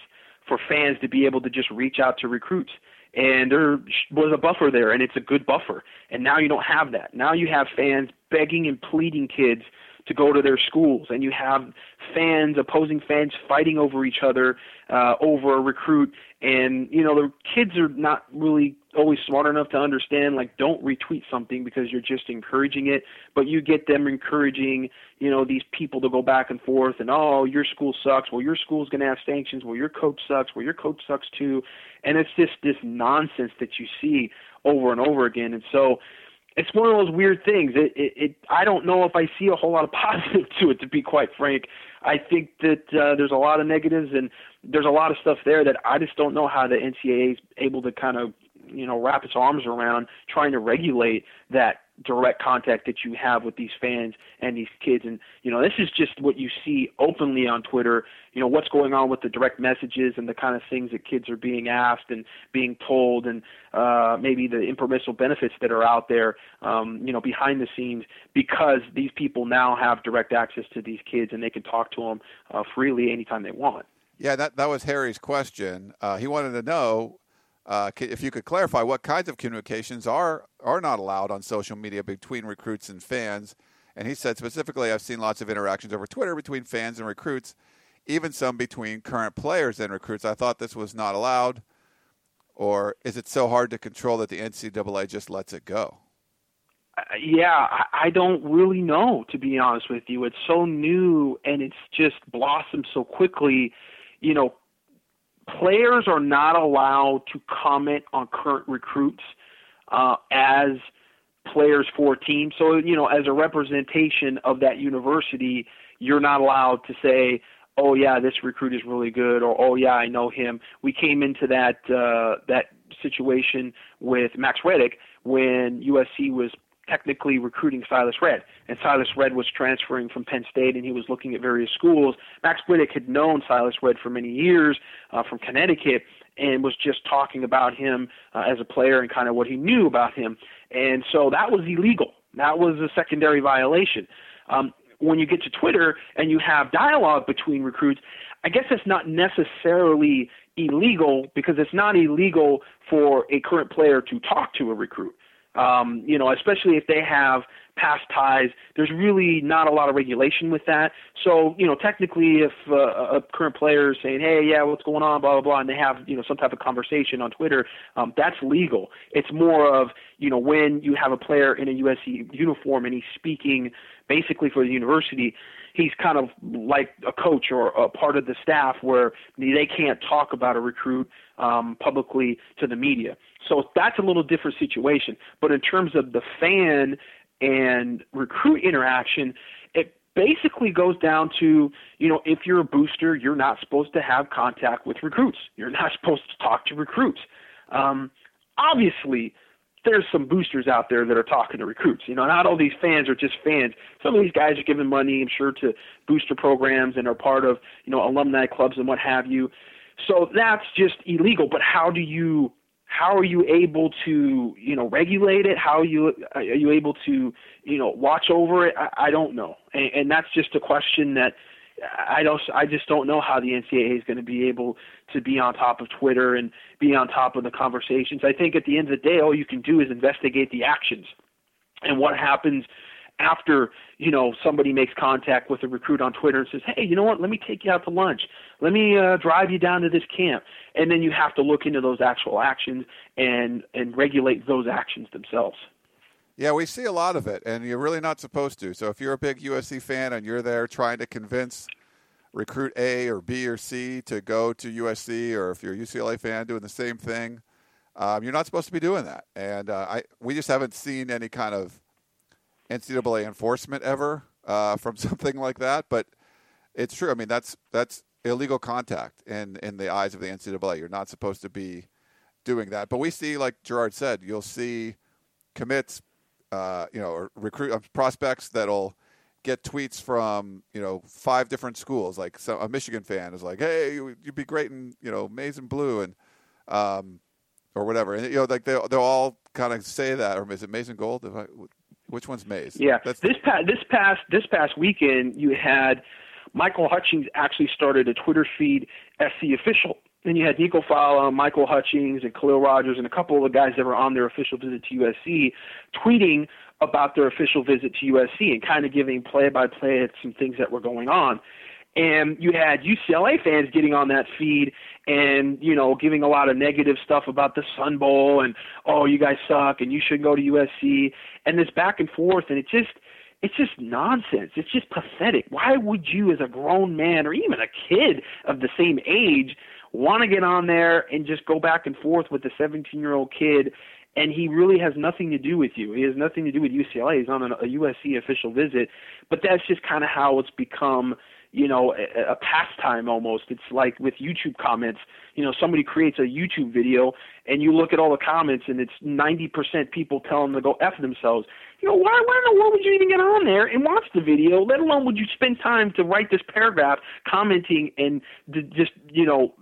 for fans to be able to just reach out to recruits. And there was a buffer there, and it's a good buffer. And now you don't have that. Now you have fans begging and pleading kids to go to their schools, and you have fans, opposing fans, fighting over each other uh, over a recruit. And you know the kids are not really always smart enough to understand like don't retweet something because you're just encouraging it, but you get them encouraging you know these people to go back and forth and oh your school sucks, well your school's gonna have sanctions, well your coach sucks, well your coach sucks too, and it's just this nonsense that you see over and over again. And so it's one of those weird things. It, it, it I don't know if I see a whole lot of positive to it, to be quite frank. I think that uh, there's a lot of negatives and there's a lot of stuff there that I just don't know how the NCAA is able to kind of you know wrap its arms around trying to regulate that direct contact that you have with these fans and these kids. And you know this is just what you see openly on Twitter you know what's going on with the direct messages and the kind of things that kids are being asked and being told and uh maybe the impermissible benefits that are out there um you know behind the scenes because these people now have direct access to these kids and they can talk to them uh, freely anytime they want. Yeah that that was Harry's question. Uh he wanted to know uh, if you could clarify what kinds of communications are are not allowed on social media between recruits and fans. And he said specifically, I've seen lots of interactions over Twitter between fans and recruits, even some between current players and recruits. I thought this was not allowed, or is it so hard to control that the NCAA just lets it go? Uh, yeah, I don't really know to be honest with you. It's so new and it's just blossomed so quickly. You know, players are not allowed to comment on current recruits uh, as players for teams. So, you know, as a representation of that university, you're not allowed to say, "Oh yeah, this recruit is really good," or "Oh yeah, I know him." We came into that uh, that situation with Max Reddick when USC was technically recruiting Silas Redd, and Silas Redd was transferring from Penn State, and he was looking at various schools. Max Reddick had known Silas Redd for many years uh, from Connecticut, and was just talking about him uh, as a player and kind of what he knew about him, and so that was illegal. That was a secondary violation. Um, when you get to Twitter and you have dialogue between recruits, I guess it's not necessarily illegal because it's not illegal for a current player to talk to a recruit. Um, you know, especially if they have past ties, there's really not a lot of regulation with that. So, you know, technically, if uh, a current player is saying, "Hey, yeah, what's going on?" blah blah blah, and they have you know some type of conversation on Twitter, um, that's legal. It's more of you know when you have a player in a USC uniform and he's speaking basically for the university he's kind of like a coach or a part of the staff where they can't talk about a recruit um, publicly to the media. So that's a little different situation. But in terms of the fan and recruit interaction, it basically goes down to, you know, if you're a booster, you're not supposed to have contact with recruits. You're not supposed to talk to recruits. Um, obviously, there's some boosters out there that are talking to recruits. You know, not all these fans are just fans. Some of these guys are giving money, I'm sure, to booster programs and are part of, you know, alumni clubs and what have you. So that's just illegal. But how do you how are you able to you know regulate it how are you are you able to you know watch over it i, I don't know and, and that's just a question that I don't. I just don't know how the NCAA is going to be able to be on top of Twitter and be on top of the conversations. I think at the end of the day, all you can do is investigate the actions and what happens after you know somebody makes contact with a recruit on Twitter and says, "Hey, you know what? Let me take you out to lunch. Let me uh, drive you down to this camp." And then you have to look into those actual actions and and regulate those actions themselves. Yeah, we see a lot of it, and you're really not supposed to. So if you're a big USC fan and you're there trying to convince recruit A or B or C to go to USC, or if you're a UCLA fan doing the same thing, um, you're not supposed to be doing that. And uh, I we just haven't seen any kind of NCAA enforcement ever uh, from something like that. But it's true. I mean, that's that's illegal contact in in the eyes of the NCAA. You're not supposed to be doing that. But we see, like Gerard said, you'll see commits, uh, you know, recruit uh, prospects that'll get tweets from you know five different schools. Like so, a Michigan fan is like, "Hey, you'd be great in you know maize and blue," and um, or whatever. And you know, like they they'll all kind of say that, or is it maize and gold? I, which one's Mays? Yeah, That's this past this past this past weekend, you had Michael Hutchings actually started a Twitter feed, SC official. Then you had Nico Falah, Michael Hutchings, and Khaliel Rodgers, and a couple of the guys that were on their official visit to USC, tweeting about their official visit to USC and kind of giving play-by-play at some things that were going on and you had UCLA fans getting on that feed and you know giving a lot of negative stuff about the Sun Bowl and oh you guys suck and you should go to USC and this back and forth and it just it's just nonsense. It's just pathetic. Why would you as a grown man or even a kid of the same age want to get on there and just go back and forth with the 17-year-old kid and he really has nothing to do with you. He has nothing to do with UCLA. He's on a, a USC official visit, but that's just kind of how it's become you know a, a pastime almost. It's like with youtube comments. You know somebody creates a youtube video and you look at all the comments and it's 90% people telling them to go f themselves. You know why why in the world would you even get on there and watch the video? Let alone would you spend time to write this paragraph commenting and just you know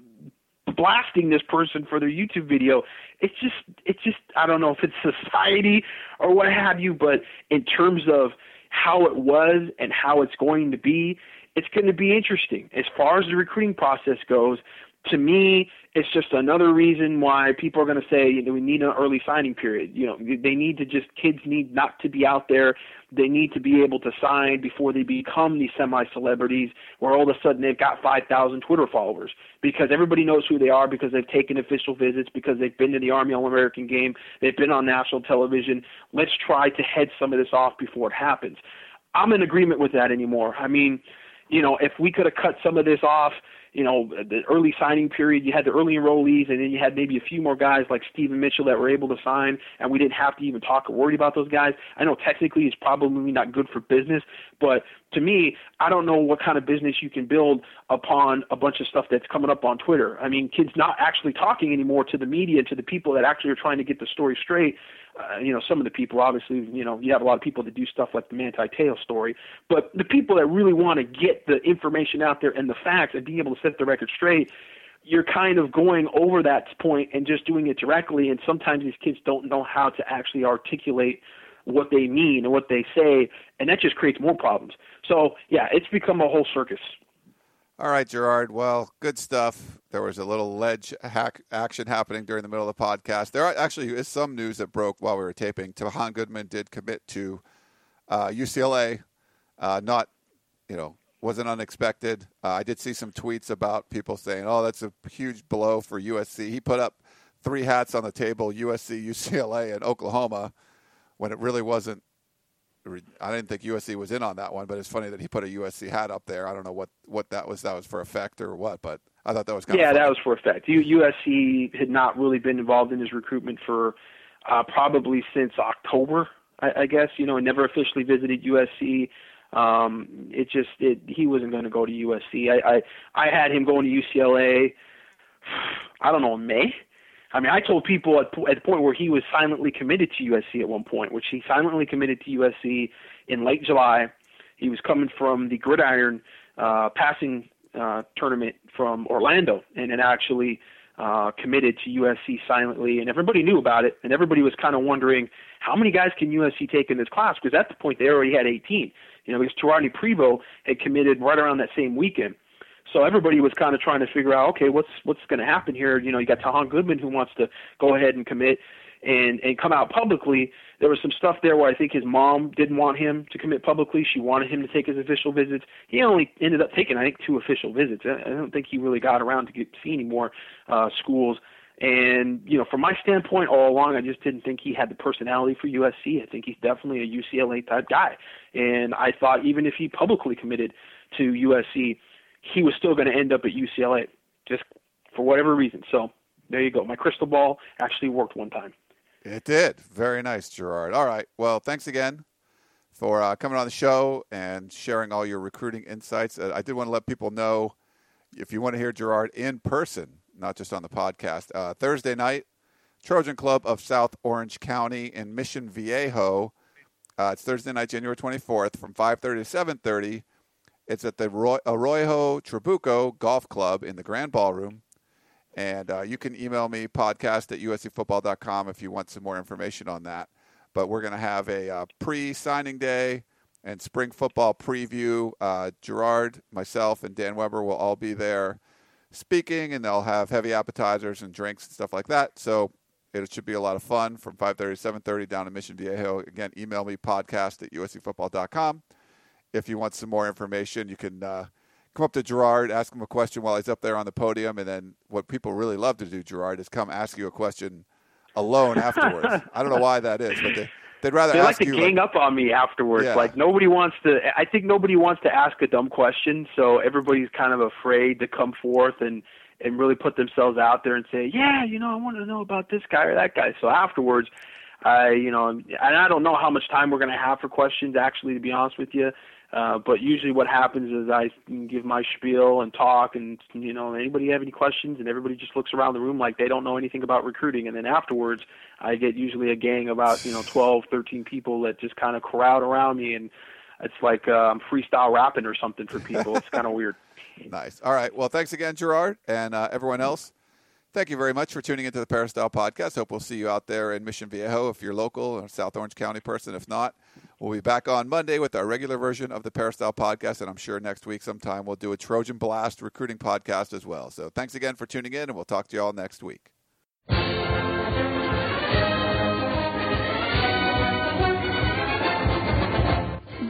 blasting this person for their YouTube video. It's just it's just I don't know if it's society or what have you, but in terms of how it was and how it's going to be, it's going to be interesting. As far as the recruiting process goes, to me, it's just another reason why people are going to say you know, we need an early signing period. You know, they need to just kids need not to be out there. They need to be able to sign before they become these semi-celebrities, where all of a sudden they've got 5,000 Twitter followers because everybody knows who they are because they've taken official visits, because they've been to the Army All-American game, they've been on national television. Let's try to head some of this off before it happens. I'm in agreement with that anymore. I mean you know, if we could have cut some of this off, you know, the early signing period, you had the early enrollees, and then you had maybe a few more guys like Steven Mitchell that were able to sign, and we didn't have to even talk or worry about those guys. I know technically it's probably not good for business, but to me, I don't know what kind of business you can build upon a bunch of stuff that's coming up on Twitter. I mean, kids not actually talking anymore to the media, to the people that actually are trying to get the story straight uh, you know, some of the people, obviously, you know, you have a lot of people that do stuff like the Manti Te'o story, but the people that really want to get the information out there and the facts and being able to set the record straight, you're kind of going over that point and just doing it directly. And sometimes these kids don't know how to actually articulate what they mean and what they say, and that just creates more problems. So, yeah, it's become a whole circus. All right, Gerard. Well, good stuff. There was a little ledge hack action happening during the middle of the podcast. There actually is some news that broke while we were taping. Tahaan Goodman did commit to uh, UCLA. Uh, not, you know, wasn't unexpected. Uh, I did see some tweets about people saying, "Oh, that's a huge blow for USC." He put up three hats on the table: USC, UCLA, and Oklahoma, when it really wasn't I didn't think USC was in on that one, but it's funny that he put a USC hat up there. I don't know what, what that was. That was for effect or what, but I thought that was kind yeah, of yeah, that was for effect. USC had not really been involved in his recruitment for uh, probably since October, I, I guess. You know, and never officially visited USC. Um, it just it, he wasn't going to go to USC. I, I I had him going to UCLA. I don't know May I mean, I told people at, at the point where he was silently committed to USC at one point, which he silently committed to USC in late July. He was coming from the Gridiron uh, passing uh, tournament from Orlando, and then actually uh, committed to USC silently, and everybody knew about it, and everybody was kind of wondering how many guys can USC take in this class because at the point they already had 18. You know, because Torrodney Prevot had committed right around that same weekend. So everybody was kind of trying to figure out, okay, what's what's going to happen here? You know, you got Tahaan Goodman who wants to go ahead and commit and and come out publicly. There was some stuff there where I think his mom didn't want him to commit publicly. She wanted him to take his official visits. He only ended up taking, I think, two official visits. I don't think he really got around to get see any more uh, schools. And you know, from my standpoint, all along, I just didn't think he had the personality for USC. I think he's definitely a UCLA type guy. And I thought even if he publicly committed to USC, he was still going to end up at UCLA, just for whatever reason. So there you go. My crystal ball actually worked one time. It did. Very nice, Gerard. All right. Well, thanks again for uh, coming on the show and sharing all your recruiting insights. Uh, I did want to let people know if you want to hear Gerard in person not just on the podcast. Uh, Thursday night, Trojan Club of South Orange County in Mission Viejo. Uh, it's Thursday night, January 24th, from 5:30 to 7:30. It's at the Arroyo Trabuco Golf Club in the Grand Ballroom. And uh, you can email me podcast at uscfootball.com if you want some more information on that. But we're going to have a uh, pre-signing day and spring football preview. Uh, Gerard, myself, and Dan Weber will all be there speaking, and they'll have heavy appetizers and drinks and stuff like that. So it should be a lot of fun from 5.30 to 7.30 down in Mission Viejo. Again, email me podcast at uscfootball.com. If you want some more information, you can uh, come up to Gerard, ask him a question while he's up there on the podium, and then what people really love to do, Gerard, is come ask you a question alone afterwards. I don't know why that is, but they, They'd rather they like to gang like, up on me afterwards. Yeah. Like nobody wants to. I think nobody wants to ask a dumb question, so everybody's kind of afraid to come forth and and really put themselves out there and say, yeah, you know, I want to know about this guy or that guy. So afterwards, I, you know, and I don't know how much time we're going to have for questions. Actually, to be honest with you, uh, but usually what happens is I give my spiel and talk, and you know, anybody have any questions, and everybody just looks around the room like they don't know anything about recruiting, and then afterwards, I get usually a gang of about you know 12, 13 people that just kind of crowd around me, and it's like uh, I'm freestyle rapping or something for people. It's kind of weird. Nice. All right. Well, thanks again, Gerard, and uh, everyone else. Thank you very much for tuning into the Peristyle podcast. Hope we'll see you out there in Mission Viejo if you're local or South Orange County person. If not, we'll be back on Monday with our regular version of the Peristyle podcast. And I'm sure next week sometime we'll do a Trojan Blast recruiting podcast as well. So thanks again for tuning in, and we'll talk to you all next week.